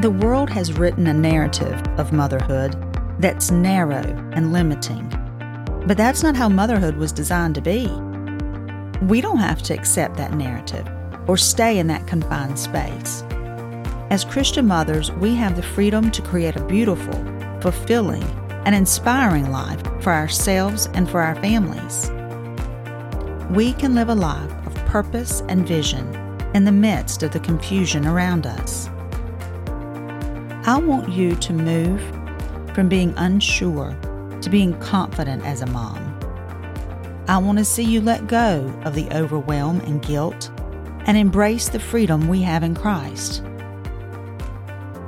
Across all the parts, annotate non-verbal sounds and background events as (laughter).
The world has written a narrative of motherhood that's narrow and limiting. But that's not how motherhood was designed to be. We don't have to accept that narrative or stay in that confined space. As Christian mothers, we have the freedom to create a beautiful, fulfilling, and inspiring life for ourselves and for our families. We can live a life of purpose and vision in the midst of the confusion around us. I want you to move from being unsure to being confident as a mom. I want to see you let go of the overwhelm and guilt and embrace the freedom we have in Christ.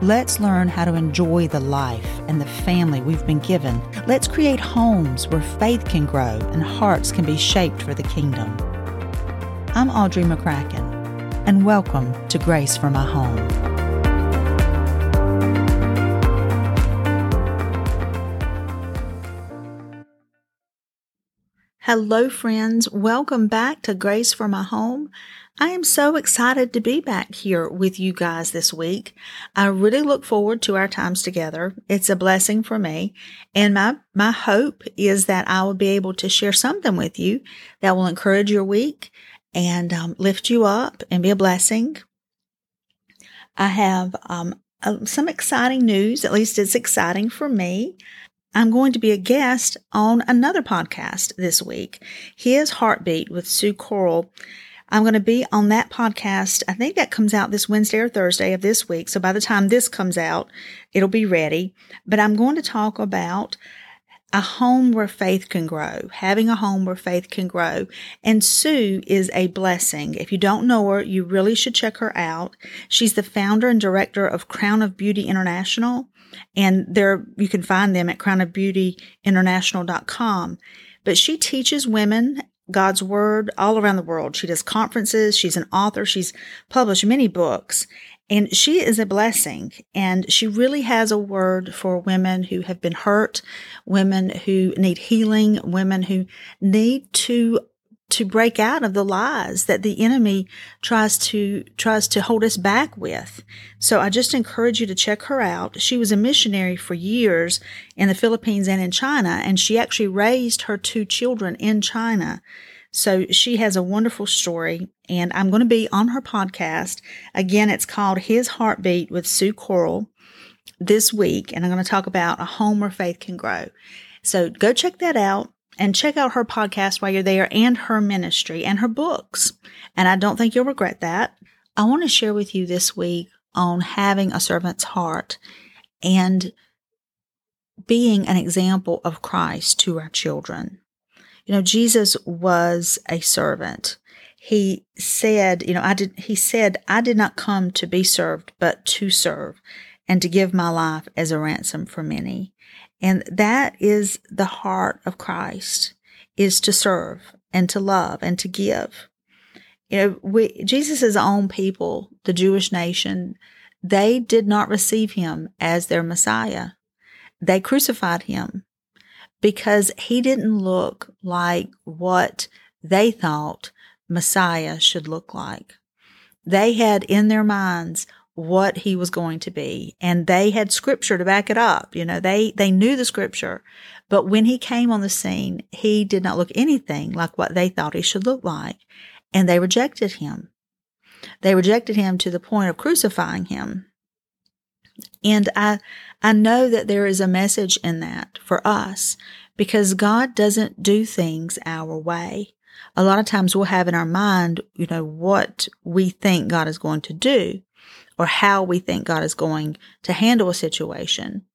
Let's learn how to enjoy the life and the family we've been given. Let's create homes where faith can grow and hearts can be shaped for the kingdom. I'm Audrey McCracken, and welcome to Grace for My Home. Hello, friends. Welcome back to Grace for My Home. I am so excited to be back here with you guys this week. I really look forward to our times together. It's a blessing for me. And my, my hope is that I will be able to share something with you that will encourage your week and um, lift you up and be a blessing. I have um, uh, some exciting news. At least it's exciting for me. I'm going to be a guest on another podcast this week. His Heartbeat with Sue Corl. I'm going to be on that podcast. I think that comes out this Wednesday or Thursday of this week. So by the time this comes out, it'll be ready. But I'm going to talk about a home where faith can grow, having a home where faith can grow. And Sue is a blessing. If you don't know her, you really should check her out. She's the founder and director of Crown of Beauty International and there you can find them at crownofbeautyinternational.com. But she teaches women God's word all around the world. She does conferences. She's an author. She's published many books and she is a blessing. And she really has a word for women who have been hurt, women who need healing, women who need to to break out of the lies that the enemy tries to tries to hold us back with. So I just encourage you to check her out. She was a missionary for years in the Philippines and in China and she actually raised her two children in China. So she has a wonderful story and I'm going to be on her podcast. Again, it's called His Heartbeat with Sue Corl this week and I'm going to talk about a home where faith can grow. So go check that out and check out her podcast while you're there and her ministry and her books. And I don't think you'll regret that. I want to share with you this week on having a servant's heart and being an example of Christ to our children. You know, Jesus was a servant. He said, you know, I did, he said, I did not come to be served, but to serve and to give my life as a ransom for many. And that is the heart of Christ is to serve and to love and to give. You know, we, Jesus' own people, the Jewish nation, they did not receive him as their Messiah. They crucified him because he didn't look like what they thought Messiah should look like. They had in their minds what he was going to be. And they had scripture to back it up. You know, they, they knew the scripture. But when he came on the scene, he did not look anything like what they thought he should look like. And they rejected him. They rejected him to the point of crucifying him. And I, I know that there is a message in that for us because God doesn't do things our way. A lot of times we'll have in our mind, you know, what we think God is going to do or how we think God is going to handle a situation.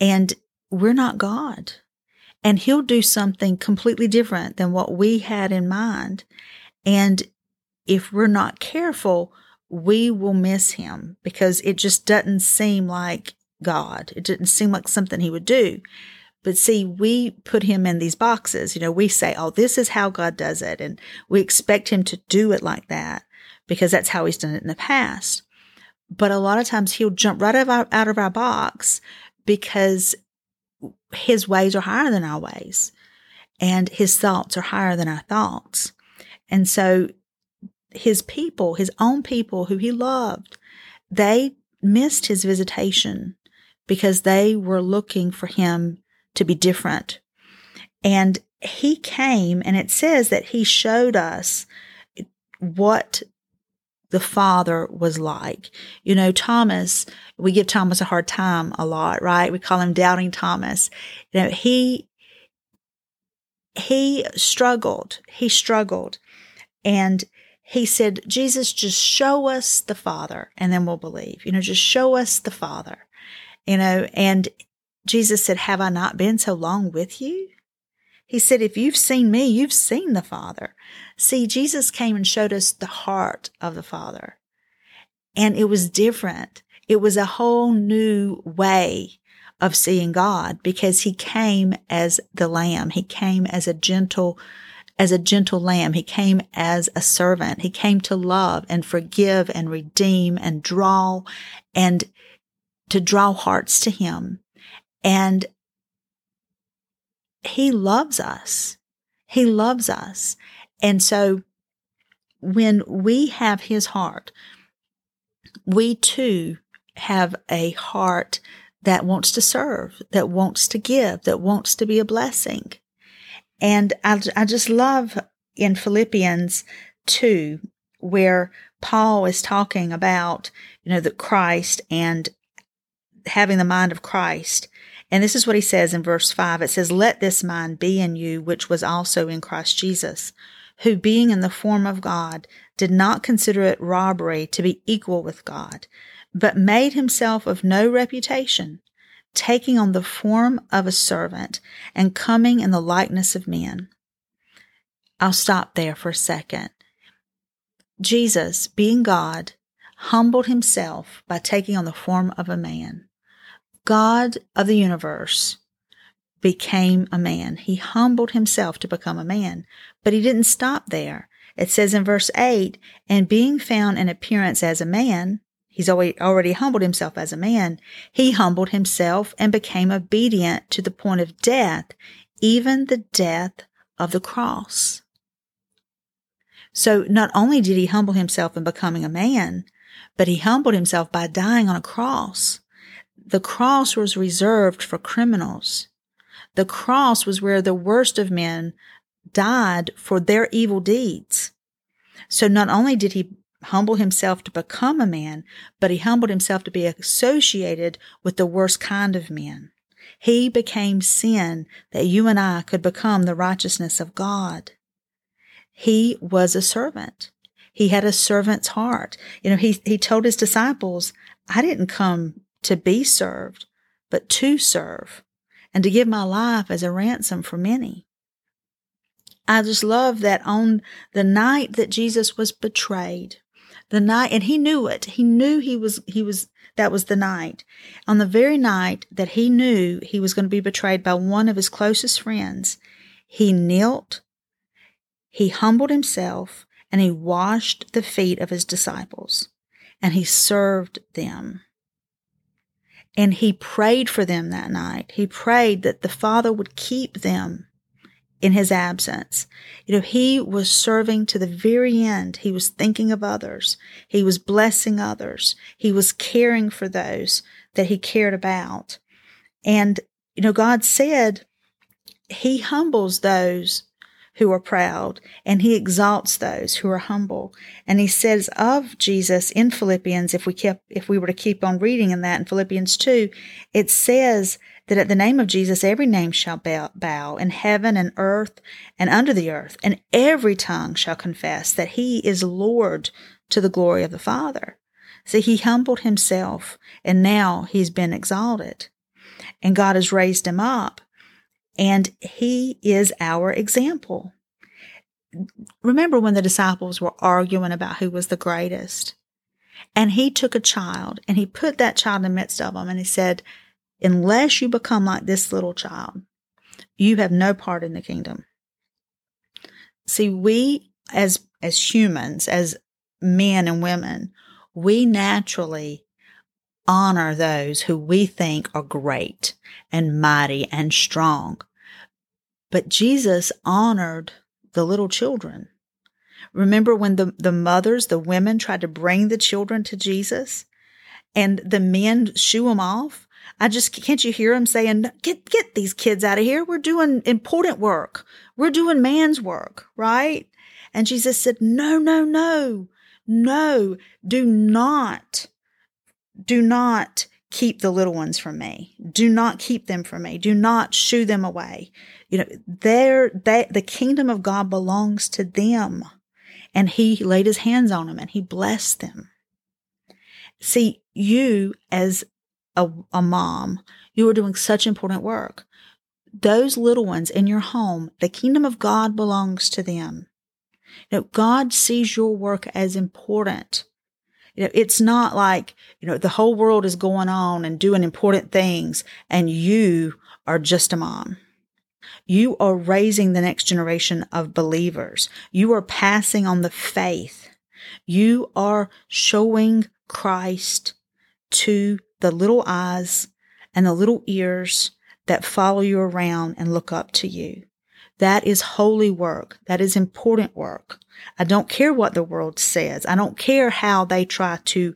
And we're not God. And He'll do something completely different than what we had in mind. And if we're not careful, we will miss Him because it just doesn't seem like God. It didn't seem like something He would do. But see, we put him in these boxes. You know, we say, oh, this is how God does it. And we expect him to do it like that because that's how he's done it in the past. But a lot of times he'll jump right out of our, out of our box because his ways are higher than our ways and his thoughts are higher than our thoughts. And so his people, his own people who he loved, they missed his visitation because they were looking for him to be different. And he came and it says that he showed us what the father was like. You know, Thomas, we give Thomas a hard time a lot, right? We call him doubting Thomas. You know, he, he struggled. He struggled. And he said, Jesus, just show us the Father and then we'll believe. You know, just show us the Father. You know, and Jesus said, Have I not been so long with you? He said, If you've seen me, you've seen the Father. See, Jesus came and showed us the heart of the Father. And it was different. It was a whole new way of seeing God because he came as the lamb. He came as a gentle, as a gentle lamb. He came as a servant. He came to love and forgive and redeem and draw and to draw hearts to him. And he loves us. He loves us. And so when we have his heart, we too have a heart that wants to serve, that wants to give, that wants to be a blessing. And I, I just love in Philippians 2, where Paul is talking about, you know, the Christ and having the mind of Christ. And this is what he says in verse 5. It says, Let this mind be in you, which was also in Christ Jesus, who being in the form of God, did not consider it robbery to be equal with God, but made himself of no reputation, taking on the form of a servant and coming in the likeness of men. I'll stop there for a second. Jesus, being God, humbled himself by taking on the form of a man. God of the universe became a man. He humbled himself to become a man, but he didn't stop there. It says in verse 8, and being found in appearance as a man, he's already humbled himself as a man, he humbled himself and became obedient to the point of death, even the death of the cross. So not only did he humble himself in becoming a man, but he humbled himself by dying on a cross the cross was reserved for criminals. The cross was where the worst of men died for their evil deeds. So not only did he humble himself to become a man, but he humbled himself to be associated with the worst kind of men. He became sin that you and I could become the righteousness of God. He was a servant. He had a servant's heart. You know, he, he told his disciples, I didn't come to be served, but to serve and to give my life as a ransom for many. I just love that on the night that Jesus was betrayed, the night, and he knew it. He knew he was, he was, that was the night. On the very night that he knew he was going to be betrayed by one of his closest friends, he knelt, he humbled himself, and he washed the feet of his disciples, and he served them. And he prayed for them that night. He prayed that the Father would keep them in his absence. You know, he was serving to the very end. He was thinking of others. He was blessing others. He was caring for those that he cared about. And, you know, God said he humbles those who are proud, and he exalts those who are humble. And he says of Jesus in Philippians, if we kept, if we were to keep on reading in that in Philippians 2, it says that at the name of Jesus, every name shall bow, bow in heaven and earth and under the earth, and every tongue shall confess that he is Lord to the glory of the Father. See, he humbled himself and now he's been exalted and God has raised him up and he is our example. Remember when the disciples were arguing about who was the greatest? And he took a child and he put that child in the midst of them and he said, Unless you become like this little child, you have no part in the kingdom. See, we as as humans, as men and women, we naturally honor those who we think are great and mighty and strong. But Jesus honored the little children. Remember when the, the mothers, the women tried to bring the children to Jesus? and the men shoo them off. I just can't you hear them saying, "Get get these kids out of here. We're doing important work. We're doing man's work, right?" And Jesus said, "No, no, no. No, do not do not keep the little ones from me. Do not keep them from me. Do not shoo them away. You know, they're, they, the kingdom of God belongs to them. And he laid his hands on them and he blessed them. See, you as a, a mom, you are doing such important work. Those little ones in your home, the kingdom of God belongs to them. You know, God sees your work as important. You know, it's not like, you know, the whole world is going on and doing important things and you are just a mom. You are raising the next generation of believers. You are passing on the faith. You are showing Christ to the little eyes and the little ears that follow you around and look up to you. That is holy work. That is important work. I don't care what the world says. I don't care how they try to,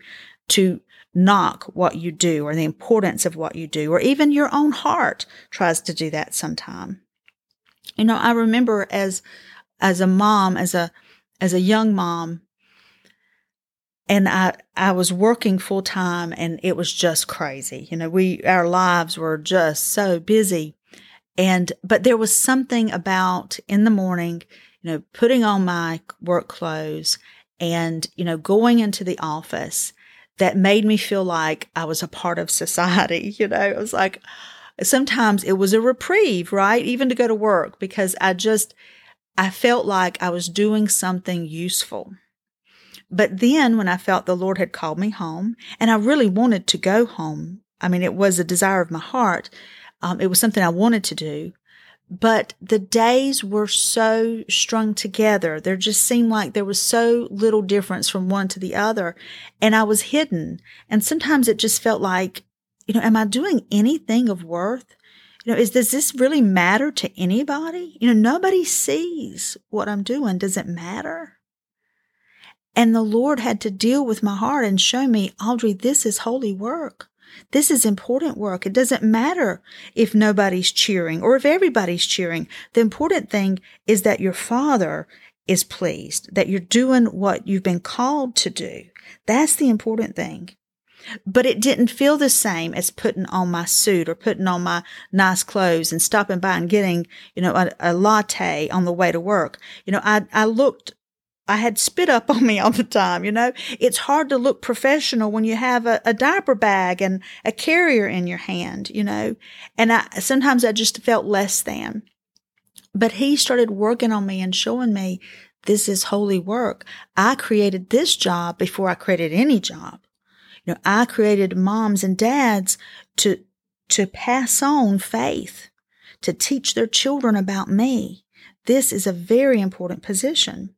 to knock what you do or the importance of what you do, or even your own heart tries to do that sometime. You know, I remember as, as a mom, as a, as a young mom, and I, I was working full time and it was just crazy. You know, we, our lives were just so busy. And, but there was something about in the morning, you know, putting on my work clothes and, you know, going into the office that made me feel like I was a part of society. (laughs) You know, it was like, sometimes it was a reprieve, right? Even to go to work because I just, I felt like I was doing something useful. But then when I felt the Lord had called me home and I really wanted to go home, I mean, it was a desire of my heart. Um, it was something I wanted to do, but the days were so strung together. There just seemed like there was so little difference from one to the other. And I was hidden. And sometimes it just felt like, you know, am I doing anything of worth? You know, is, does this really matter to anybody? You know, nobody sees what I'm doing. Does it matter? And the Lord had to deal with my heart and show me, Audrey, this is holy work. This is important work. It doesn't matter if nobody's cheering or if everybody's cheering. The important thing is that your father is pleased, that you're doing what you've been called to do. That's the important thing. But it didn't feel the same as putting on my suit or putting on my nice clothes and stopping by and getting, you know, a, a latte on the way to work. You know, I, I looked I had spit up (laughs) on me all the time. You know, it's hard to look professional when you have a, a, diaper bag and a carrier in your hand, you know, and I, sometimes I just felt less than. But he started working on me and showing me this is holy work. I created this job before I created any job. You know, I created moms and dads to, to pass on faith, to teach their children about me. This is a very important position.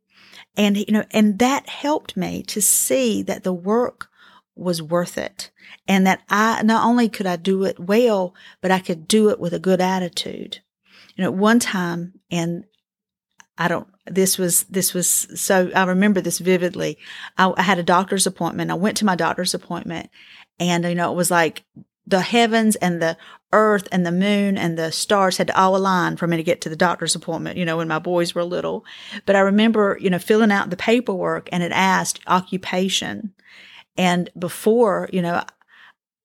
And, you know, and that helped me to see that the work was worth it and that I, not only could I do it well, but I could do it with a good attitude. You know, one time, and I don't, this was, this was so, I remember this vividly. I, I had a doctor's appointment. I went to my doctor's appointment and, you know, it was like the heavens and the earth and the moon and the stars had to all align for me to get to the doctor's appointment, you know, when my boys were little. But I remember, you know, filling out the paperwork and it asked occupation. And before, you know,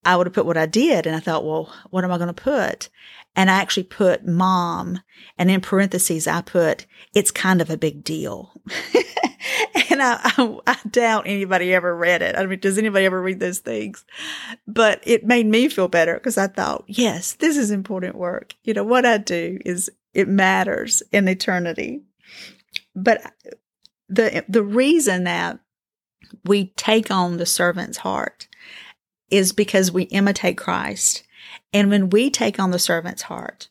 I would have put what I did. And I thought, well, what am I going to put? And I actually put mom. And in parentheses, I put, it's kind of a big deal. (laughs) and I, I, I, doubt anybody ever read it. I mean, does anybody ever read those things? But it made me feel better because I thought, yes, this is important work. You know, what I do is it matters in eternity. But the, the reason that we take on the servant's heart is because we imitate Christ. And when we take on the servant's heart,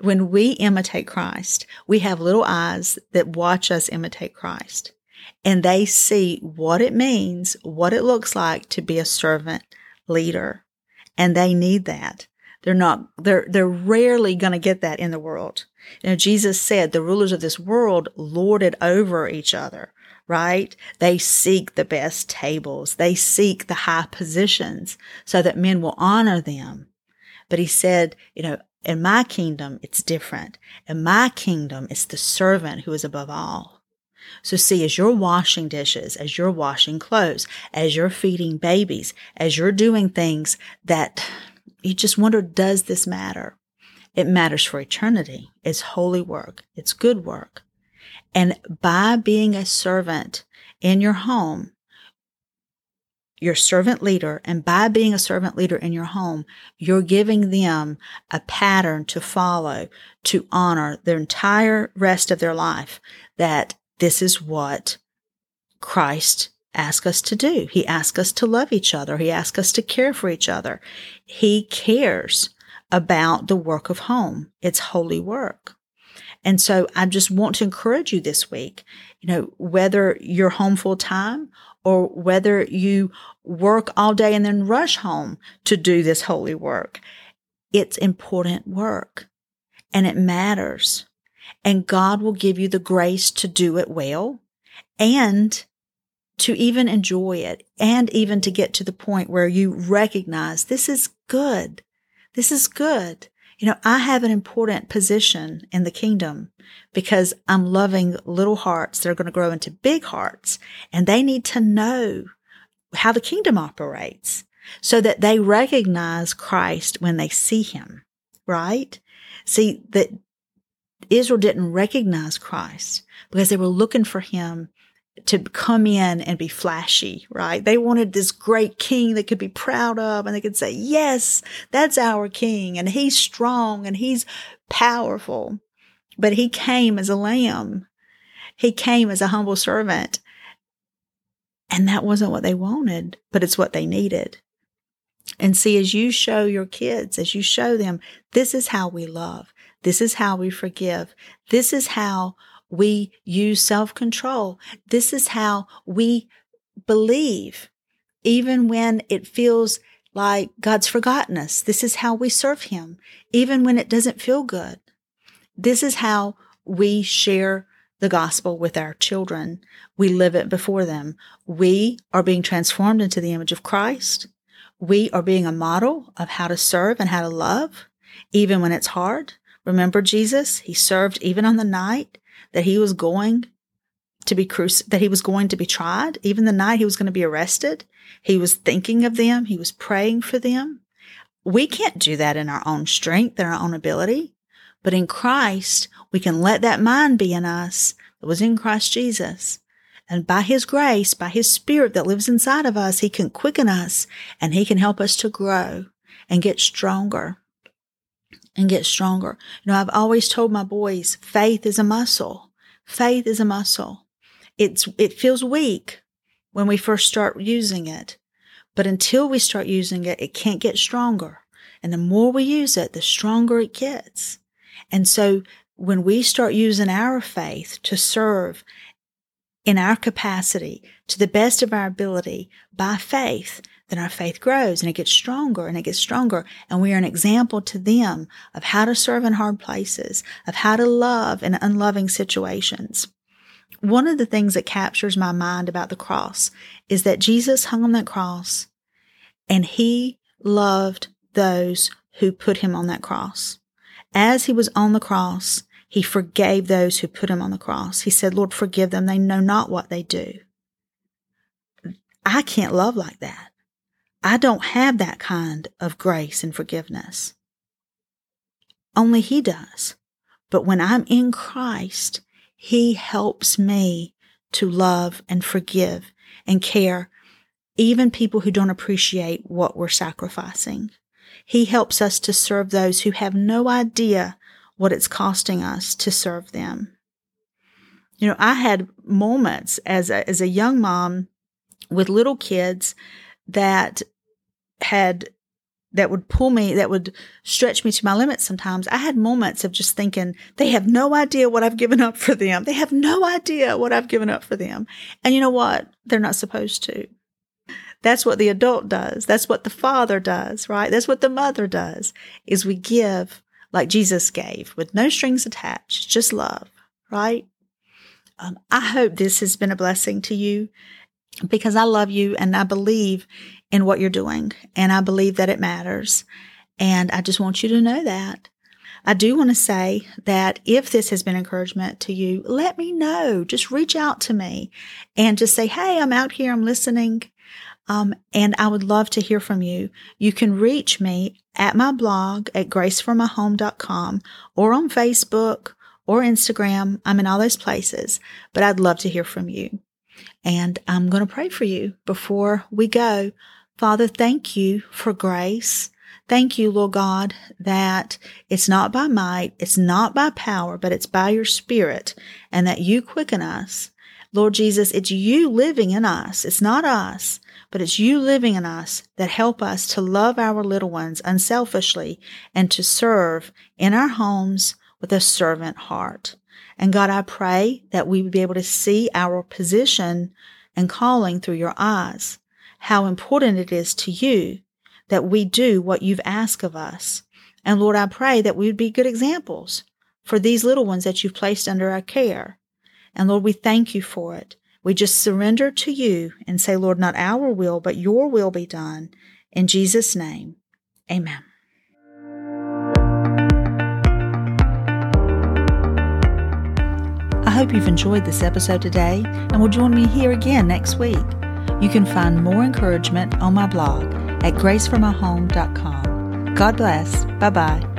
when we imitate Christ, we have little eyes that watch us imitate Christ and they see what it means, what it looks like to be a servant leader. And they need that. They're not, they're, they're rarely going to get that in the world. You know, Jesus said the rulers of this world lord it over each other, right? They seek the best tables. They seek the high positions so that men will honor them. But he said, you know, in my kingdom, it's different. In my kingdom, it's the servant who is above all. So see, as you're washing dishes, as you're washing clothes, as you're feeding babies, as you're doing things that you just wonder, does this matter? It matters for eternity. It's holy work. It's good work. And by being a servant in your home, your servant leader, and by being a servant leader in your home, you're giving them a pattern to follow, to honor the entire rest of their life that this is what Christ asks us to do. He asks us to love each other. He asks us to care for each other. He cares about the work of home. It's holy work. And so I just want to encourage you this week, you know, whether you're home full time or whether you work all day and then rush home to do this holy work, it's important work and it matters. And God will give you the grace to do it well and to even enjoy it and even to get to the point where you recognize this is good. This is good. You know, I have an important position in the kingdom because I'm loving little hearts that are going to grow into big hearts and they need to know how the kingdom operates so that they recognize Christ when they see him, right? See that Israel didn't recognize Christ because they were looking for him to come in and be flashy, right? They wanted this great king they could be proud of and they could say, yes, that's our king and he's strong and he's powerful. But he came as a lamb. He came as a humble servant. And that wasn't what they wanted, but it's what they needed. And see, as you show your kids, as you show them, this is how we love. This is how we forgive. This is how we use self control. This is how we believe, even when it feels like God's forgotten us. This is how we serve Him, even when it doesn't feel good. This is how we share the gospel with our children. We live it before them. We are being transformed into the image of Christ. We are being a model of how to serve and how to love, even when it's hard. Remember Jesus? He served even on the night that he was going to be cruci- that he was going to be tried, even the night he was going to be arrested. He was thinking of them. He was praying for them. We can't do that in our own strength and our own ability, but in Christ, we can let that mind be in us that was in Christ Jesus. And by his grace, by his spirit that lives inside of us, he can quicken us and he can help us to grow and get stronger and get stronger. You know, I've always told my boys, faith is a muscle. Faith is a muscle. It's, it feels weak when we first start using it. But until we start using it, it can't get stronger. And the more we use it, the stronger it gets. And so when we start using our faith to serve in our capacity to the best of our ability by faith, then our faith grows and it gets stronger and it gets stronger. And we are an example to them of how to serve in hard places, of how to love in unloving situations. One of the things that captures my mind about the cross is that Jesus hung on that cross and he loved those who put him on that cross. As he was on the cross, he forgave those who put him on the cross. He said, Lord, forgive them. They know not what they do. I can't love like that. I don't have that kind of grace and forgiveness. Only He does. But when I'm in Christ, He helps me to love and forgive and care, even people who don't appreciate what we're sacrificing. He helps us to serve those who have no idea what it's costing us to serve them. You know, I had moments as a, as a young mom with little kids that had that would pull me, that would stretch me to my limits sometimes. I had moments of just thinking, they have no idea what I've given up for them. They have no idea what I've given up for them. And you know what? They're not supposed to. That's what the adult does. That's what the father does, right? That's what the mother does is we give like Jesus gave with no strings attached, just love, right? um, I hope this has been a blessing to you because I love you and I believe in what you're doing and I believe that it matters. And I just want you to know that. I do want to say that if this has been encouragement to you, let me know. Just reach out to me and just say, Hey, I'm out here. I'm listening. Um, and I would love to hear from you. You can reach me at my blog at graceformyhome.com or on Facebook or Instagram. I'm in all those places, but I'd love to hear from you. And I'm going to pray for you before we go. Father, thank you for grace. Thank you, Lord God, that it's not by might, it's not by power, but it's by your spirit and that you quicken us. Lord Jesus, it's you living in us. It's not us, but it's you living in us that help us to love our little ones unselfishly and to serve in our homes with a servant heart. And God, I pray that we would be able to see our position and calling through your eyes, how important it is to you that we do what you've asked of us. And Lord, I pray that we would be good examples for these little ones that you've placed under our care. And Lord, we thank you for it. We just surrender to you and say, Lord, not our will, but your will be done. In Jesus' name, amen. I hope you've enjoyed this episode today and will join me here again next week. You can find more encouragement on my blog at graceformyhome.com. God bless. Bye bye.